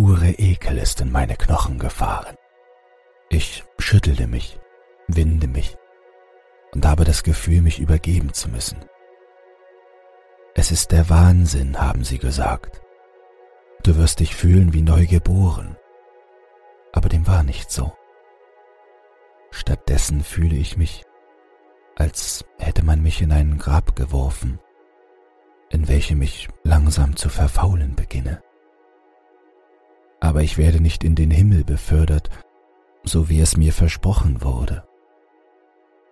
pure Ekel ist in meine Knochen gefahren. Ich schüttelte mich, winde mich und habe das Gefühl, mich übergeben zu müssen. Es ist der Wahnsinn, haben sie gesagt. Du wirst dich fühlen wie neu geboren. Aber dem war nicht so. Stattdessen fühle ich mich, als hätte man mich in ein Grab geworfen, in welchem ich langsam zu verfaulen beginne. Aber ich werde nicht in den Himmel befördert, so wie es mir versprochen wurde.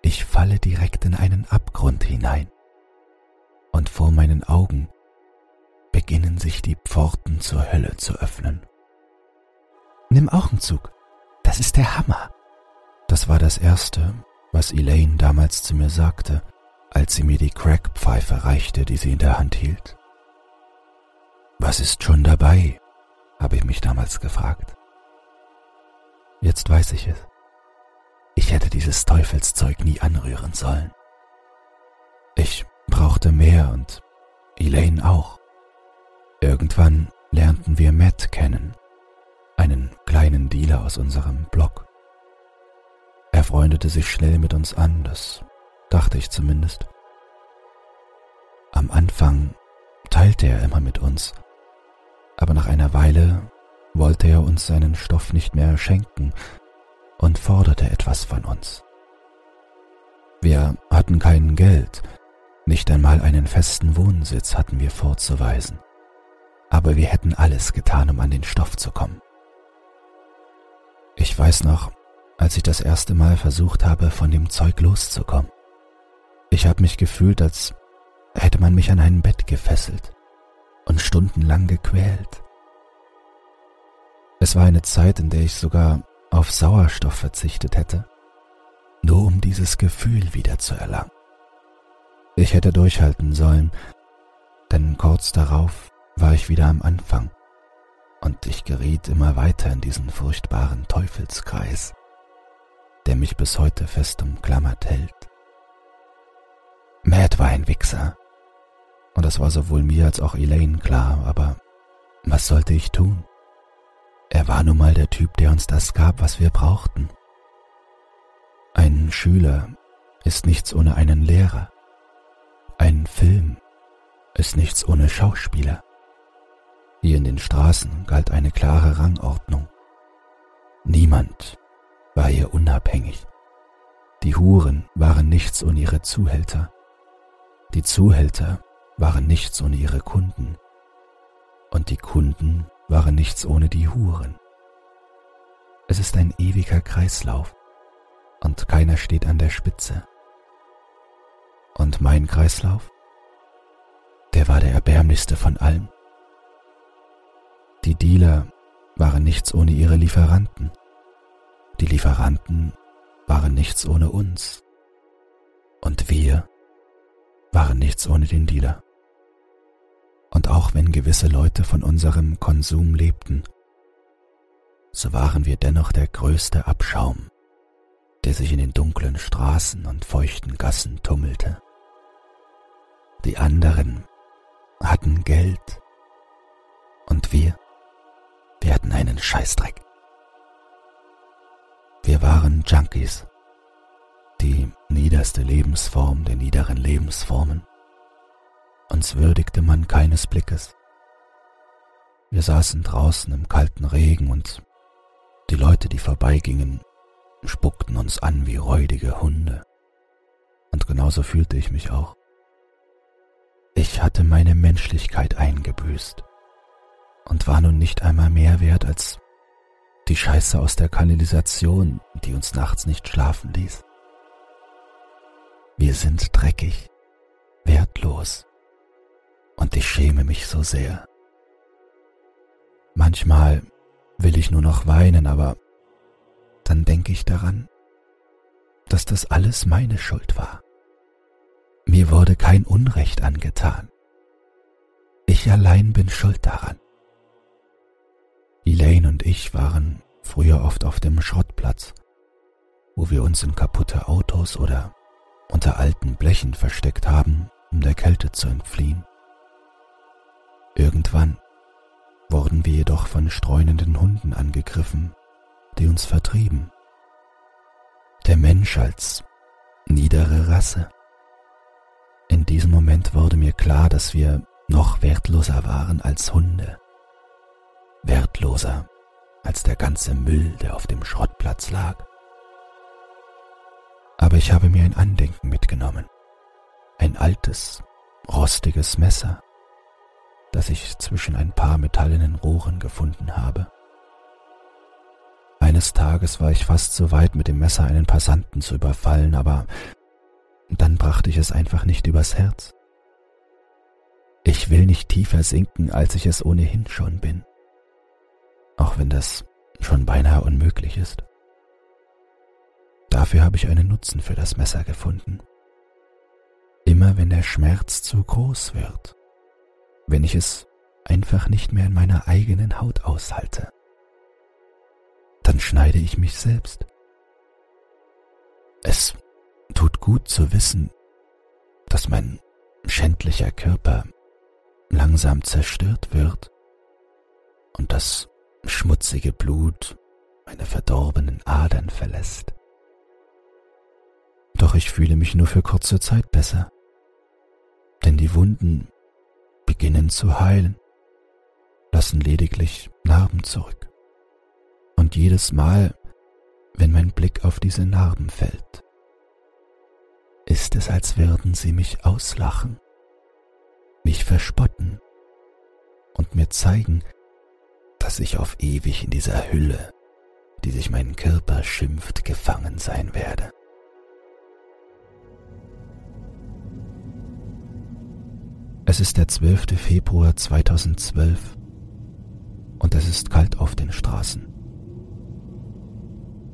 Ich falle direkt in einen Abgrund hinein, und vor meinen Augen beginnen sich die Pforten zur Hölle zu öffnen. Nimm auch einen Zug, das ist der Hammer. Das war das Erste, was Elaine damals zu mir sagte, als sie mir die Crackpfeife reichte, die sie in der Hand hielt. Was ist schon dabei? Habe ich mich damals gefragt. Jetzt weiß ich es. Ich hätte dieses Teufelszeug nie anrühren sollen. Ich brauchte mehr und Elaine auch. Irgendwann lernten wir Matt kennen, einen kleinen Dealer aus unserem Block. Er freundete sich schnell mit uns an, das dachte ich zumindest. Am Anfang teilte er immer mit uns, aber nach einer Weile wollte er uns seinen Stoff nicht mehr schenken und forderte etwas von uns. Wir hatten kein Geld, nicht einmal einen festen Wohnsitz hatten wir vorzuweisen, aber wir hätten alles getan, um an den Stoff zu kommen. Ich weiß noch, als ich das erste Mal versucht habe, von dem Zeug loszukommen. Ich habe mich gefühlt, als hätte man mich an ein Bett gefesselt und stundenlang gequält. Es war eine Zeit, in der ich sogar auf Sauerstoff verzichtet hätte, nur um dieses Gefühl wieder zu erlangen. Ich hätte durchhalten sollen, denn kurz darauf war ich wieder am Anfang und ich geriet immer weiter in diesen furchtbaren Teufelskreis, der mich bis heute fest umklammert hält. Matt war ein Wichser, und das war sowohl mir als auch Elaine klar, aber was sollte ich tun? Er war nun mal der Typ, der uns das gab, was wir brauchten. Ein Schüler ist nichts ohne einen Lehrer. Ein Film ist nichts ohne Schauspieler. Hier in den Straßen galt eine klare Rangordnung. Niemand war hier unabhängig. Die Huren waren nichts ohne ihre Zuhälter. Die Zuhälter waren nichts ohne ihre Kunden. Und die Kunden waren nichts ohne die Huren. Es ist ein ewiger Kreislauf und keiner steht an der Spitze. Und mein Kreislauf? Der war der erbärmlichste von allem. Die Dealer waren nichts ohne ihre Lieferanten. Die Lieferanten waren nichts ohne uns. Und wir waren nichts ohne den Dealer. Und auch wenn gewisse Leute von unserem Konsum lebten, so waren wir dennoch der größte Abschaum, der sich in den dunklen Straßen und feuchten Gassen tummelte. Die anderen hatten Geld und wir, wir hatten einen Scheißdreck. Wir waren Junkies, die niederste Lebensform der niederen Lebensformen uns würdigte man keines Blickes. Wir saßen draußen im kalten Regen und die Leute, die vorbeigingen, spuckten uns an wie räudige Hunde. Und genauso fühlte ich mich auch. Ich hatte meine Menschlichkeit eingebüßt und war nun nicht einmal mehr wert als die Scheiße aus der Kanalisation, die uns nachts nicht schlafen ließ. Wir sind dreckig, wertlos und ich schäme mich so sehr. Manchmal will ich nur noch weinen, aber dann denke ich daran, dass das alles meine Schuld war. Mir wurde kein Unrecht angetan. Ich allein bin schuld daran. Elaine und ich waren früher oft auf dem Schrottplatz, wo wir uns in kaputte Autos oder unter alten Blechen versteckt haben, um der Kälte zu entfliehen. Irgendwann wurden wir jedoch von streunenden Hunden angegriffen, die uns vertrieben. Der Mensch als niedere Rasse. In diesem Moment wurde mir klar, dass wir noch wertloser waren als Hunde. Wertloser als der ganze Müll, der auf dem Schrottplatz lag. Aber ich habe mir ein Andenken mitgenommen. Ein altes, rostiges Messer, das ich zwischen ein paar metallenen Rohren gefunden habe. Eines Tages war ich fast so weit, mit dem Messer einen Passanten zu überfallen, aber dann brachte ich es einfach nicht übers Herz. Ich will nicht tiefer sinken, als ich es ohnehin schon bin, auch wenn das schon beinahe unmöglich ist. Dafür habe ich einen Nutzen für das Messer gefunden. Immer wenn der Schmerz zu groß wird, wenn ich es einfach nicht mehr in meiner eigenen Haut aushalte, dann schneide ich mich selbst. Es tut gut zu wissen, dass mein schändlicher Körper langsam zerstört wird und das schmutzige Blut meine verdorbenen Adern verlässt. Doch ich fühle mich nur für kurze Zeit besser, denn die Wunden beginnen zu heilen, lassen lediglich Narben zurück. Und jedes Mal, wenn mein Blick auf diese Narben fällt, ist es, als würden sie mich auslachen, mich verspotten und mir zeigen, dass ich auf ewig in dieser Hülle, die sich mein Körper schimpft, gefangen sein werde. Es ist der 12. Februar 2012 und es ist kalt auf den Straßen.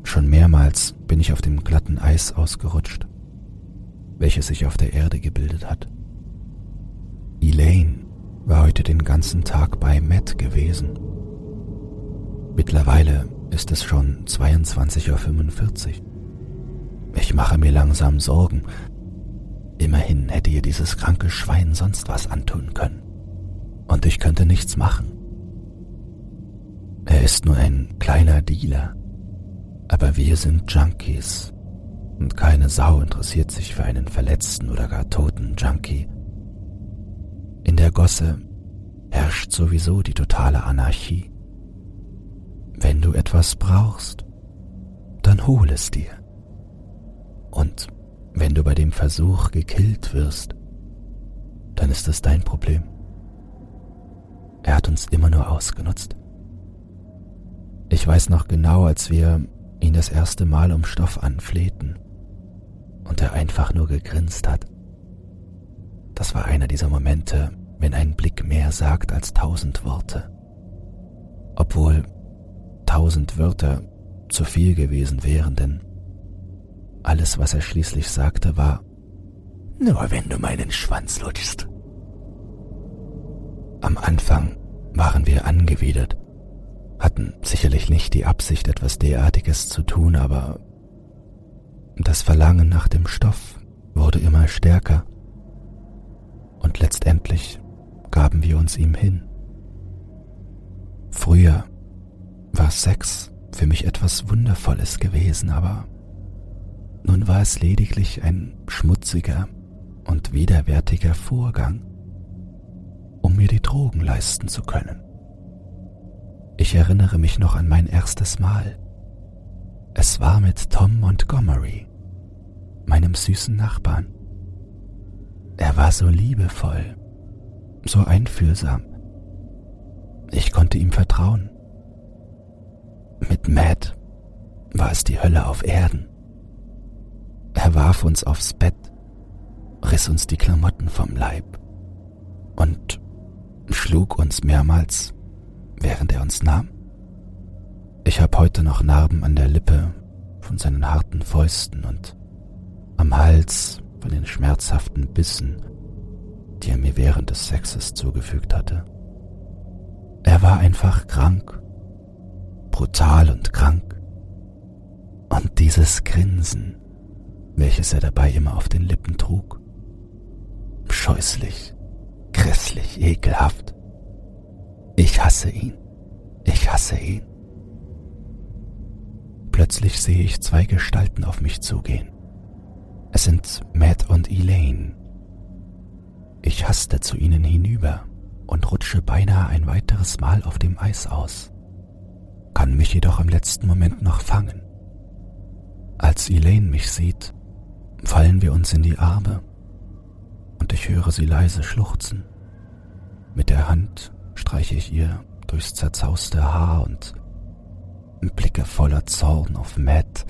Schon mehrmals bin ich auf dem glatten Eis ausgerutscht, welches sich auf der Erde gebildet hat. Elaine war heute den ganzen Tag bei Matt gewesen. Mittlerweile ist es schon 22.45 Uhr. Ich mache mir langsam Sorgen, Immerhin hätte ihr dieses kranke Schwein sonst was antun können. Und ich könnte nichts machen. Er ist nur ein kleiner Dealer. Aber wir sind Junkies. Und keine Sau interessiert sich für einen verletzten oder gar toten Junkie. In der Gosse herrscht sowieso die totale Anarchie. Wenn du etwas brauchst, dann hol es dir. Und wenn du bei dem Versuch gekillt wirst, dann ist es dein Problem. Er hat uns immer nur ausgenutzt. Ich weiß noch genau, als wir ihn das erste Mal um Stoff anflehten und er einfach nur gegrinst hat. Das war einer dieser Momente, wenn ein Blick mehr sagt als tausend Worte. Obwohl tausend Wörter zu viel gewesen wären, denn alles, was er schließlich sagte, war Nur wenn du meinen Schwanz lutschst. Am Anfang waren wir angewidert, hatten sicherlich nicht die Absicht, etwas derartiges zu tun, aber das Verlangen nach dem Stoff wurde immer stärker und letztendlich gaben wir uns ihm hin. Früher war Sex für mich etwas Wundervolles gewesen, aber nun war es lediglich ein schmutziger und widerwärtiger Vorgang, um mir die Drogen leisten zu können. Ich erinnere mich noch an mein erstes Mal. Es war mit Tom Montgomery, meinem süßen Nachbarn. Er war so liebevoll, so einfühlsam. Ich konnte ihm vertrauen. Mit Matt war es die Hölle auf Erden. Er warf uns aufs Bett, riss uns die Klamotten vom Leib und schlug uns mehrmals, während er uns nahm. Ich habe heute noch Narben an der Lippe von seinen harten Fäusten und am Hals von den schmerzhaften Bissen, die er mir während des Sexes zugefügt hatte. Er war einfach krank, brutal und krank. Und dieses Grinsen, welches er dabei immer auf den Lippen trug. Scheußlich, grässlich, ekelhaft. Ich hasse ihn. Ich hasse ihn. Plötzlich sehe ich zwei Gestalten auf mich zugehen. Es sind Matt und Elaine. Ich haste zu ihnen hinüber und rutsche beinahe ein weiteres Mal auf dem Eis aus, kann mich jedoch im letzten Moment noch fangen. Als Elaine mich sieht, fallen wir uns in die Arme und ich höre sie leise schluchzen. Mit der Hand streiche ich ihr durchs zerzauste Haar und blicke voller Zorn auf Matt,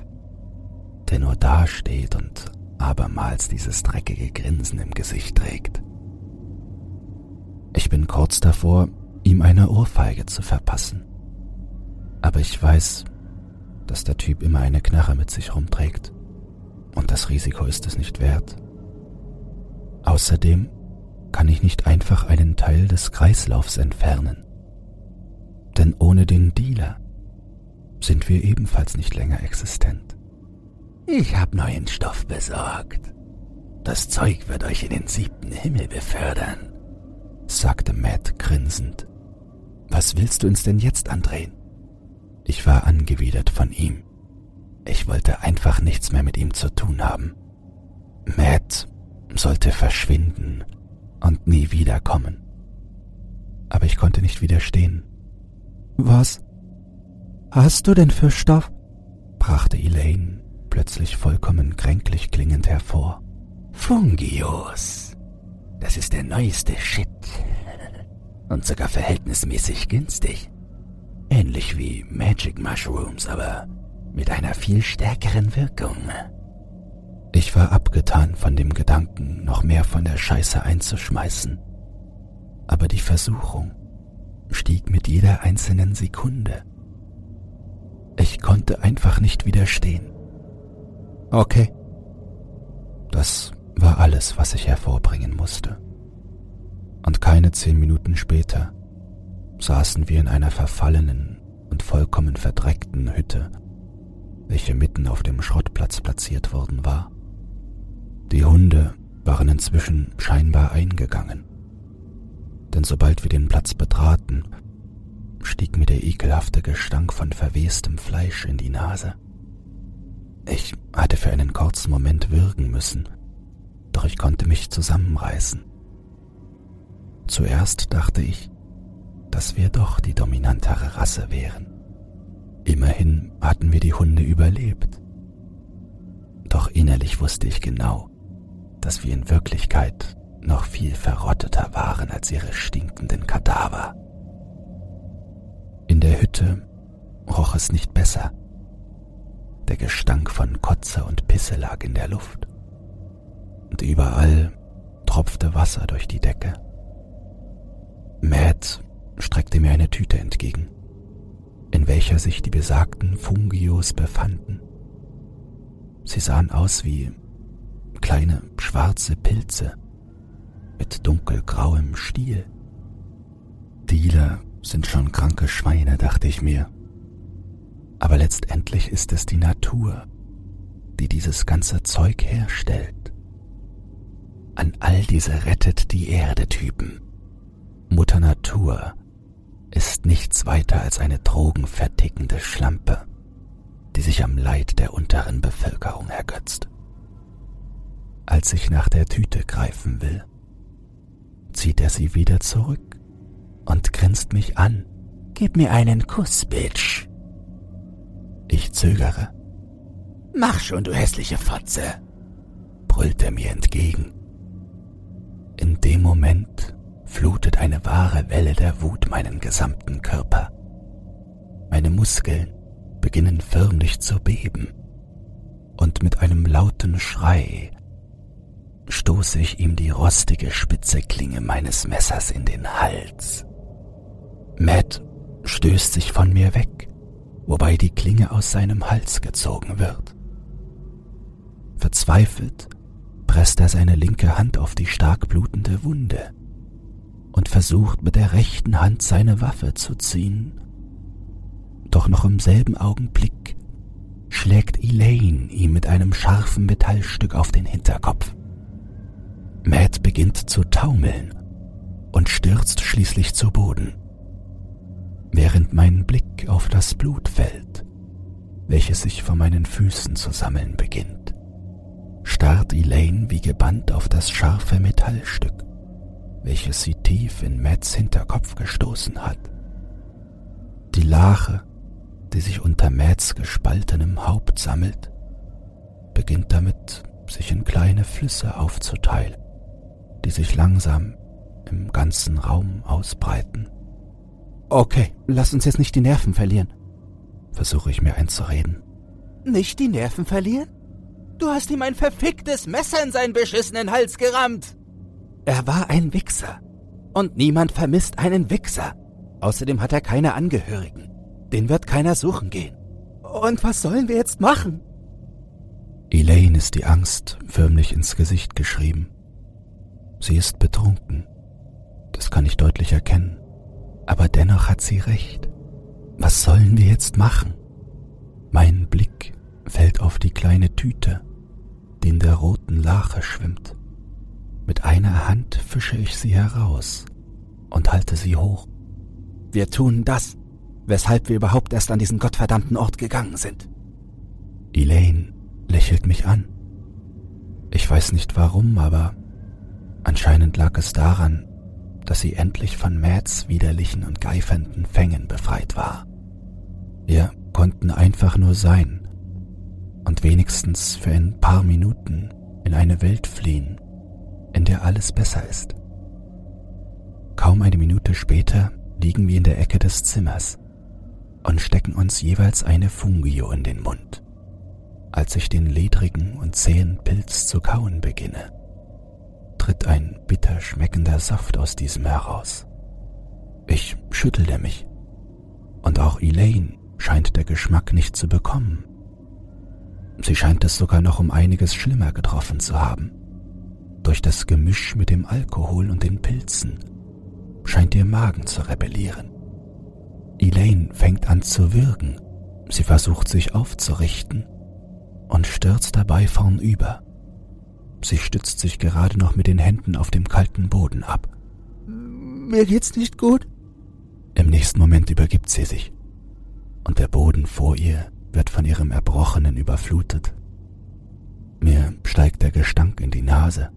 der nur dasteht und abermals dieses dreckige Grinsen im Gesicht trägt. Ich bin kurz davor, ihm eine Ohrfeige zu verpassen. Aber ich weiß, dass der Typ immer eine Knarre mit sich rumträgt. Und das Risiko ist es nicht wert. Außerdem kann ich nicht einfach einen Teil des Kreislaufs entfernen. Denn ohne den Dealer sind wir ebenfalls nicht länger existent. Ich hab neuen Stoff besorgt. Das Zeug wird euch in den siebten Himmel befördern, sagte Matt grinsend. Was willst du uns denn jetzt andrehen? Ich war angewidert von ihm. Ich wollte einfach nichts mehr mit ihm zu tun haben. Matt sollte verschwinden und nie wiederkommen. Aber ich konnte nicht widerstehen. Was hast du denn für Stoff? brachte Elaine plötzlich vollkommen kränklich klingend hervor. Fungios. Das ist der neueste Shit. Und sogar verhältnismäßig günstig. Ähnlich wie Magic Mushrooms, aber mit einer viel stärkeren Wirkung. Ich war abgetan von dem Gedanken, noch mehr von der Scheiße einzuschmeißen. Aber die Versuchung stieg mit jeder einzelnen Sekunde. Ich konnte einfach nicht widerstehen. Okay. Das war alles, was ich hervorbringen musste. Und keine zehn Minuten später saßen wir in einer verfallenen und vollkommen verdreckten Hütte, welche mitten auf dem Schrottplatz platziert worden war. Die Hunde waren inzwischen scheinbar eingegangen, denn sobald wir den Platz betraten, stieg mir der ekelhafte Gestank von verwestem Fleisch in die Nase. Ich hatte für einen kurzen Moment würgen müssen, doch ich konnte mich zusammenreißen. Zuerst dachte ich, dass wir doch die dominantere Rasse wären. Immerhin hatten wir die Hunde überlebt. Doch innerlich wusste ich genau, dass wir in Wirklichkeit noch viel verrotteter waren als ihre stinkenden Kadaver. In der Hütte roch es nicht besser. Der Gestank von Kotze und Pisse lag in der Luft. Und überall tropfte Wasser durch die Decke. Matt streckte mir eine Tüte entgegen, welcher sich die besagten Fungios befanden. Sie sahen aus wie kleine schwarze Pilze mit dunkelgrauem Stiel. Dealer sind schon kranke Schweine, dachte ich mir. Aber letztendlich ist es die Natur, die dieses ganze Zeug herstellt. An all diese rettet die Erde Typen. Mutter Natur ist nichts weiter als eine drogenvertickende Schlampe, die sich am Leid der unteren Bevölkerung ergötzt. Als ich nach der Tüte greifen will, zieht er sie wieder zurück und grinst mich an. Gib mir einen Kuss, Bitch. Ich zögere. Mach schon, du hässliche Fotze, brüllt er mir entgegen. In dem Moment flutet eine wahre Welle der Wut meinen gesamten Körper. Meine Muskeln beginnen förmlich zu beben, und mit einem lauten Schrei stoße ich ihm die rostige spitze Klinge meines Messers in den Hals. Matt stößt sich von mir weg, wobei die Klinge aus seinem Hals gezogen wird. Verzweifelt presst er seine linke Hand auf die stark blutende Wunde und versucht mit der rechten Hand seine Waffe zu ziehen. Doch noch im selben Augenblick schlägt Elaine ihm mit einem scharfen Metallstück auf den Hinterkopf. Matt beginnt zu taumeln und stürzt schließlich zu Boden. Während mein Blick auf das Blut fällt, welches sich vor meinen Füßen zu sammeln beginnt, starrt Elaine wie gebannt auf das scharfe Metallstück, welches sie tief in Matts Hinterkopf gestoßen hat. Die Lache, die sich unter Matts gespaltenem Haupt sammelt, beginnt damit, sich in kleine Flüsse aufzuteilen, die sich langsam im ganzen Raum ausbreiten. Okay, lass uns jetzt nicht die Nerven verlieren, versuche ich mir einzureden. Nicht die Nerven verlieren? Du hast ihm ein verficktes Messer in seinen beschissenen Hals gerammt. Er war ein Wichser. Und niemand vermisst einen Wichser. Außerdem hat er keine Angehörigen. Den wird keiner suchen gehen. Und was sollen wir jetzt machen? Elaine ist die Angst förmlich ins Gesicht geschrieben. Sie ist betrunken. Das kann ich deutlich erkennen. Aber dennoch hat sie recht. Was sollen wir jetzt machen? Mein Blick fällt auf die kleine Tüte, die in der roten. Mit einer Hand fische ich sie heraus und halte sie hoch. Wir tun das, weshalb wir überhaupt erst an diesen gottverdammten Ort gegangen sind. Elaine lächelt mich an. Ich weiß nicht warum, aber anscheinend lag es daran, dass sie endlich von Mads widerlichen und geifernden Fängen befreit war. Wir konnten einfach nur sein und wenigstens für ein paar Minuten in eine Welt fliehen, in der alles besser ist. Kaum eine Minute später liegen wir in der Ecke des Zimmers und stecken uns jeweils eine Fungio in den Mund, als ich den ledrigen und zähen Pilz zu kauen beginne tritt ein bitter schmeckender Saft aus diesem heraus. Ich schüttelte mich. Und auch Elaine scheint der Geschmack nicht zu bekommen. Sie scheint es sogar noch um einiges schlimmer getroffen zu haben. Durch das Gemisch mit dem Alkohol und den Pilzen scheint ihr Magen zu rebellieren. Elaine fängt an zu würgen. Sie versucht sich aufzurichten und stürzt dabei vornüber. Sie stützt sich gerade noch mit den Händen auf dem kalten Boden ab. Mir geht's nicht gut. Im nächsten Moment übergibt sie sich. Und der Boden vor ihr wird von ihrem Erbrochenen überflutet. Mir steigt der Gestank in die Nase,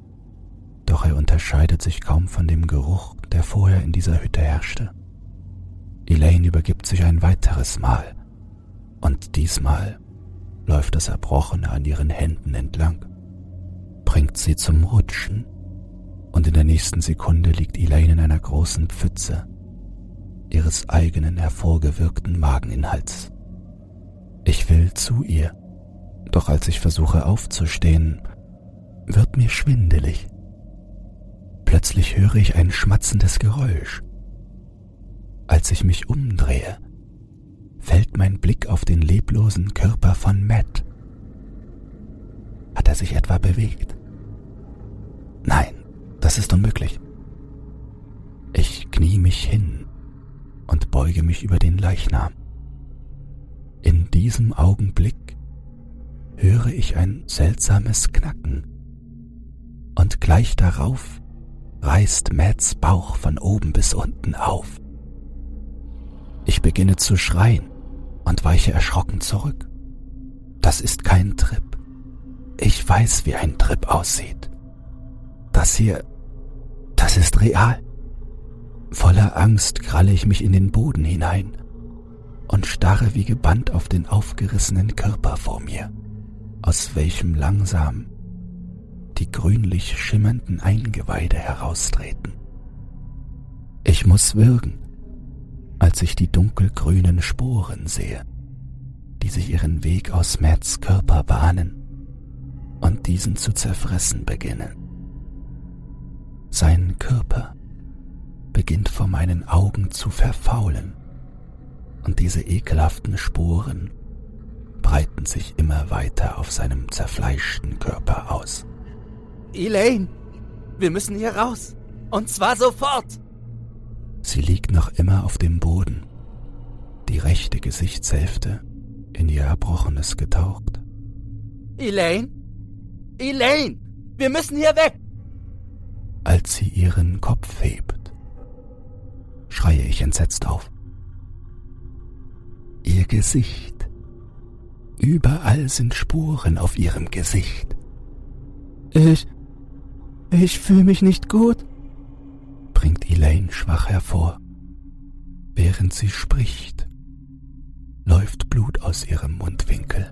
doch er unterscheidet sich kaum von dem Geruch, der vorher in dieser Hütte herrschte. Elaine übergibt sich ein weiteres Mal, und diesmal läuft das Erbrochene an ihren Händen entlang bringt sie zum Rutschen und in der nächsten Sekunde liegt Elaine in einer großen Pfütze ihres eigenen hervorgewirkten Mageninhalts. Ich will zu ihr, doch als ich versuche aufzustehen, wird mir schwindelig. Plötzlich höre ich ein schmatzendes Geräusch. Als ich mich umdrehe, fällt mein Blick auf den leblosen Körper von Matt. Hat er sich etwa bewegt? Nein, das ist unmöglich. Ich knie mich hin und beuge mich über den Leichnam. In diesem Augenblick höre ich ein seltsames Knacken und gleich darauf reißt Mads Bauch von oben bis unten auf. Ich beginne zu schreien und weiche erschrocken zurück. Das ist kein Trip. Ich weiß, wie ein Trip aussieht. Das hier, das ist real. Voller Angst kralle ich mich in den Boden hinein und starre wie gebannt auf den aufgerissenen Körper vor mir, aus welchem langsam die grünlich schimmernden Eingeweide heraustreten. Ich muss würgen, als ich die dunkelgrünen Sporen sehe, die sich ihren Weg aus Matts Körper bahnen und diesen zu zerfressen beginnen. Sein Körper beginnt vor meinen Augen zu verfaulen und diese ekelhaften Spuren breiten sich immer weiter auf seinem zerfleischten Körper aus. Elaine, wir müssen hier raus. Und zwar sofort. Sie liegt noch immer auf dem Boden, die rechte Gesichtshälfte in ihr Erbrochenes getaucht. Elaine? Elaine! Wir müssen hier weg! Als sie ihren Kopf hebt, schreie ich entsetzt auf. Ihr Gesicht. Überall sind Spuren auf ihrem Gesicht. Ich. Ich fühle mich nicht gut, bringt Elaine schwach hervor. Während sie spricht, läuft Blut aus ihrem Mundwinkel.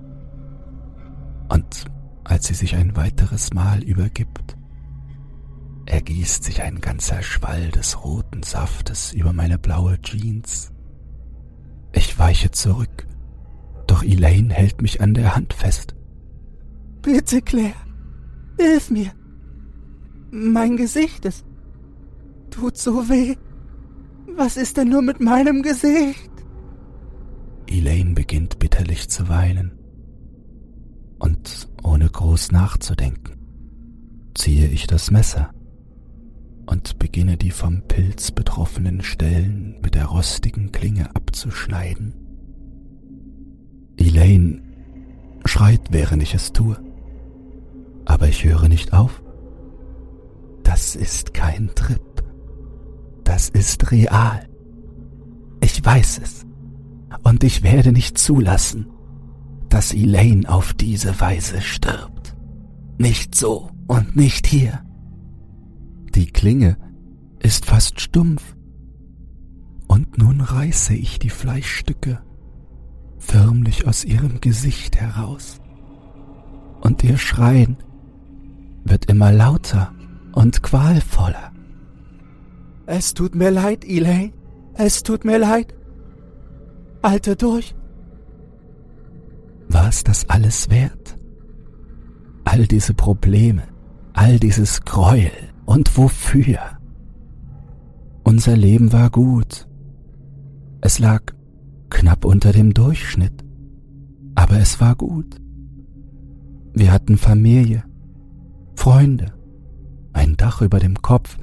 Und als sie sich ein weiteres Mal übergibt, ergießt sich ein ganzer Schwall des roten Saftes über meine blaue Jeans. Ich weiche zurück, doch Elaine hält mich an der Hand fest. Bitte, Claire, hilf mir. Mein Gesicht ist tut so weh. Was ist denn nur mit meinem Gesicht? Elaine beginnt bitterlich zu weinen. Und ohne groß nachzudenken, ziehe ich das Messer und beginne die vom Pilz betroffenen Stellen mit der rostigen Klinge abzuschneiden. Elaine schreit, während ich es tue, aber ich höre nicht auf. Das ist kein Trip. Das ist real. Ich weiß es. Und ich werde nicht zulassen, dass Elaine auf diese Weise stirbt. Nicht so und nicht hier. Die Klinge ist fast stumpf. Und nun reiße ich die Fleischstücke förmlich aus ihrem Gesicht heraus. Und ihr Schreien wird immer lauter und qualvoller. Es tut mir leid, Elaine. Es tut mir leid. Halte durch. War es das alles wert? All diese Probleme, all dieses Gräuel, und wofür? Unser Leben war gut. Es lag knapp unter dem Durchschnitt, aber es war gut. Wir hatten Familie, Freunde, ein Dach über dem Kopf,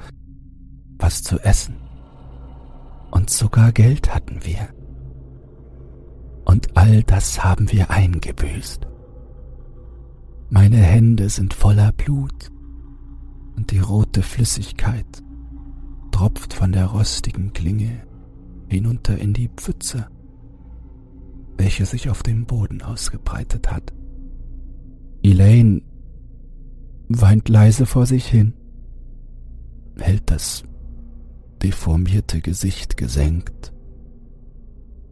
was zu essen. Und sogar Geld hatten wir. Und all das haben wir eingebüßt. Meine Hände sind voller Blut und die rote Flüssigkeit tropft von der rostigen Klinge hinunter in die Pfütze, welche sich auf dem Boden ausgebreitet hat. Elaine weint leise vor sich hin, hält das deformierte Gesicht gesenkt.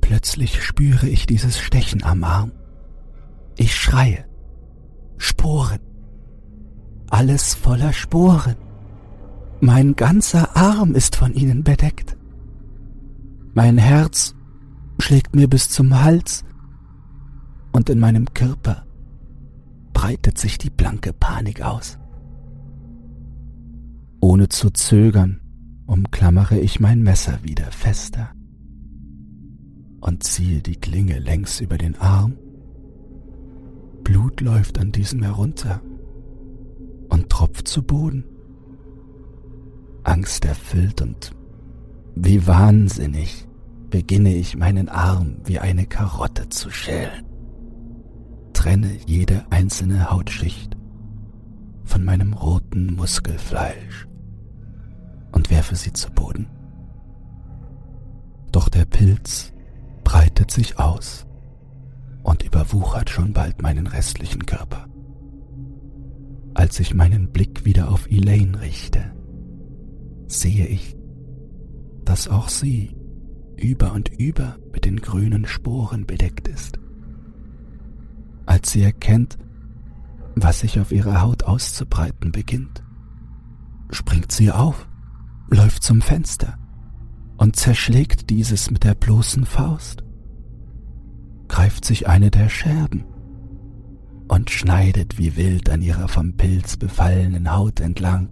Plötzlich spüre ich dieses Stechen am Arm. Ich schreie. Sporen alles voller Sporen. Mein ganzer Arm ist von ihnen bedeckt. Mein Herz schlägt mir bis zum Hals und in meinem Körper breitet sich die blanke Panik aus. Ohne zu zögern umklammere ich mein Messer wieder fester und ziehe die Klinge längs über den Arm. Blut läuft an diesem herunter und tropft zu Boden. Angsterfüllt und wie wahnsinnig beginne ich meinen Arm wie eine Karotte zu schälen. Trenne jede einzelne Hautschicht von meinem roten Muskelfleisch werfe sie zu Boden. Doch der Pilz breitet sich aus und überwuchert schon bald meinen restlichen Körper als ich meinen Blick wieder auf Elaine richte, sehe ich, dass auch sie über und über mit den grünen Sporen bedeckt ist. Als sie erkennt, was sich auf ihrer Haut auszubreiten beginnt, springt sie auf, läuft zum Fenster und zerschlägt dieses mit der bloßen Faust, greift sich eine der Scherben und schneidet wie wild an ihrer vom Pilz befallenen Haut entlang.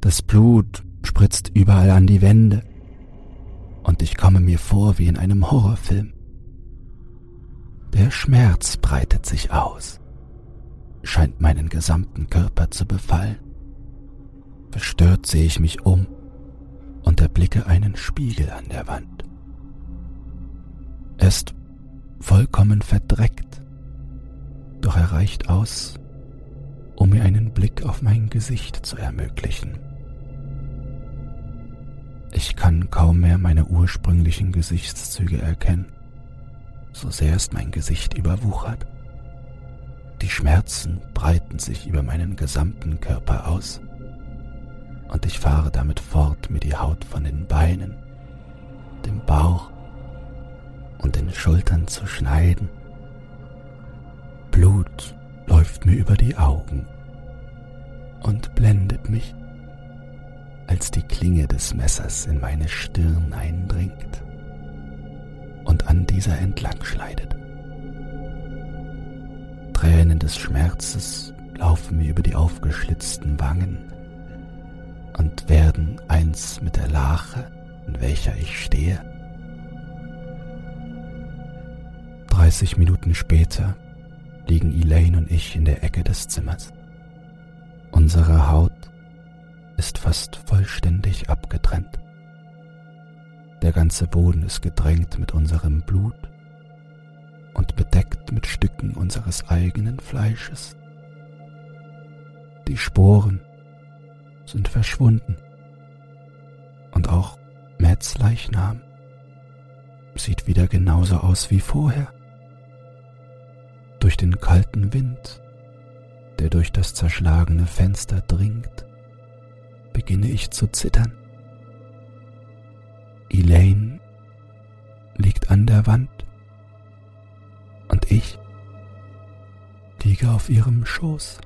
Das Blut spritzt überall an die Wände und ich komme mir vor wie in einem Horrorfilm. Der Schmerz breitet sich aus, scheint meinen gesamten Körper zu befallen. Verstört sehe ich mich um und erblicke einen Spiegel an der Wand. Er ist vollkommen verdreckt doch er reicht aus, um mir einen Blick auf mein Gesicht zu ermöglichen. Ich kann kaum mehr meine ursprünglichen Gesichtszüge erkennen. so sehr ist mein Gesicht überwuchert. Die Schmerzen breiten sich über meinen gesamten Körper aus und ich fahre damit fort, mir die Haut von den Beinen, dem Bauch und den Schultern zu schneiden. Blut läuft mir über die Augen und blendet mich, als die Klinge des Messers in meine Stirn eindringt und an dieser entlang schleidet. Tränen des Schmerzes laufen mir über die aufgeschlitzten Wangen und werden eins mit der Lache, in welcher ich stehe. Dreißig Minuten später liegen Elaine und ich in der Ecke des Zimmers. Unsere Haut ist fast vollständig abgetrennt. Der ganze Boden ist gedrängt mit unserem Blut und bedeckt mit Stücken unseres eigenen Fleisches. Die Sporen sind verschwunden und auch Matts Leichnam sieht wieder genauso aus wie vorher. Durch den kalten Wind, der durch das zerschlagene Fenster dringt, beginne ich zu zittern. Elaine liegt an der Wand und ich liege auf ihrem Schoß.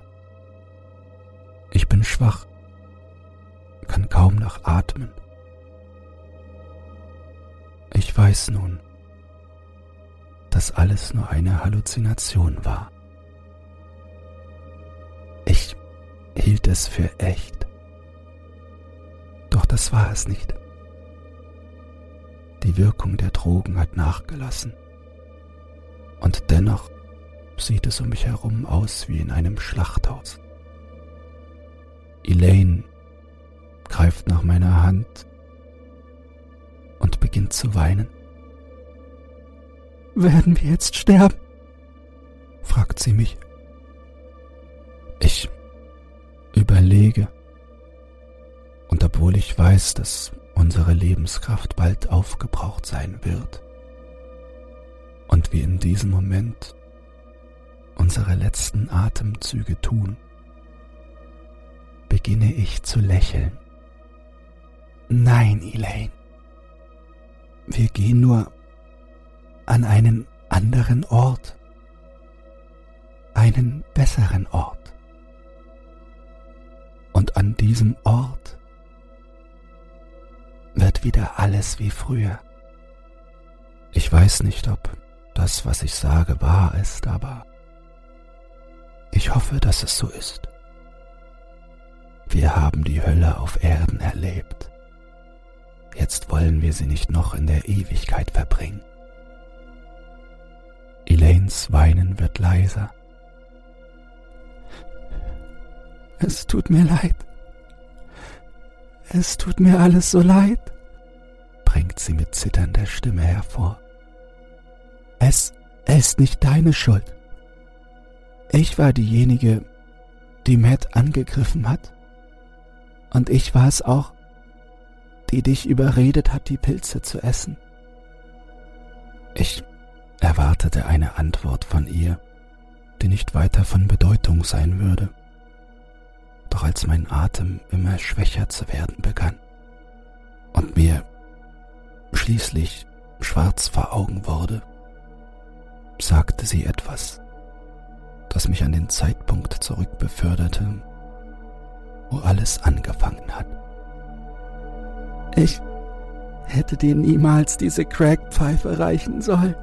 Ich bin schwach, kann kaum noch atmen. Ich weiß nun, dass alles nur eine Halluzination war. Ich hielt es für echt. Doch das war es nicht. Die Wirkung der Drogen hat nachgelassen. Und dennoch sieht es um mich herum aus wie in einem Schlachthaus. Elaine greift nach meiner Hand und beginnt zu weinen. Werden wir jetzt sterben? fragt sie mich. Ich überlege, und obwohl ich weiß, dass unsere Lebenskraft bald aufgebraucht sein wird und wir in diesem Moment unsere letzten Atemzüge tun, beginne ich zu lächeln. Nein, Elaine, wir gehen nur an einen anderen Ort, einen besseren Ort. Und an diesem Ort wird wieder alles wie früher. Ich weiß nicht, ob das, was ich sage, wahr ist, aber ich hoffe, dass es so ist. Wir haben die Hölle auf Erden erlebt. Jetzt wollen wir sie nicht noch in der Ewigkeit verbringen. Elaines Weinen wird leiser. Es tut mir leid. Es tut mir alles so leid, bringt sie mit zitternder Stimme hervor. Es ist nicht deine Schuld. Ich war diejenige, die Matt angegriffen hat. Und ich war es auch, die dich überredet hat, die Pilze zu essen. Ich erwartete eine Antwort von ihr, die nicht weiter von Bedeutung sein würde. Doch als mein Atem immer schwächer zu werden begann und mir schließlich schwarz vor Augen wurde, sagte sie etwas, das mich an den Zeitpunkt zurückbeförderte, wo alles angefangen hat. Ich hätte dir niemals diese Crackpfeife reichen sollen.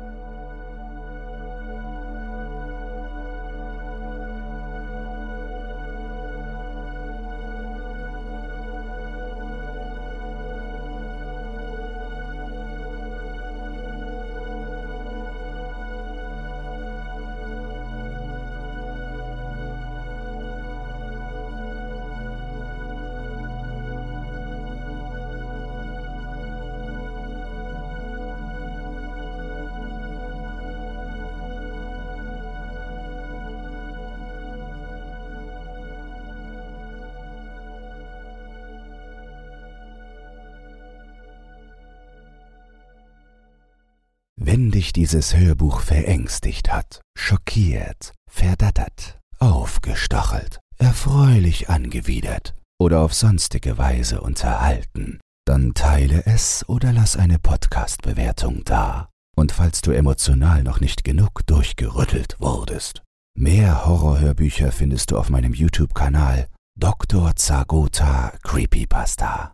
Wenn dich dieses Hörbuch verängstigt hat, schockiert, verdattert, aufgestachelt, erfreulich angewidert oder auf sonstige Weise unterhalten, dann teile es oder lass eine Podcast-Bewertung da. Und falls du emotional noch nicht genug durchgerüttelt wurdest, mehr Horrorhörbücher findest du auf meinem YouTube-Kanal Dr. Zagota Creepypasta.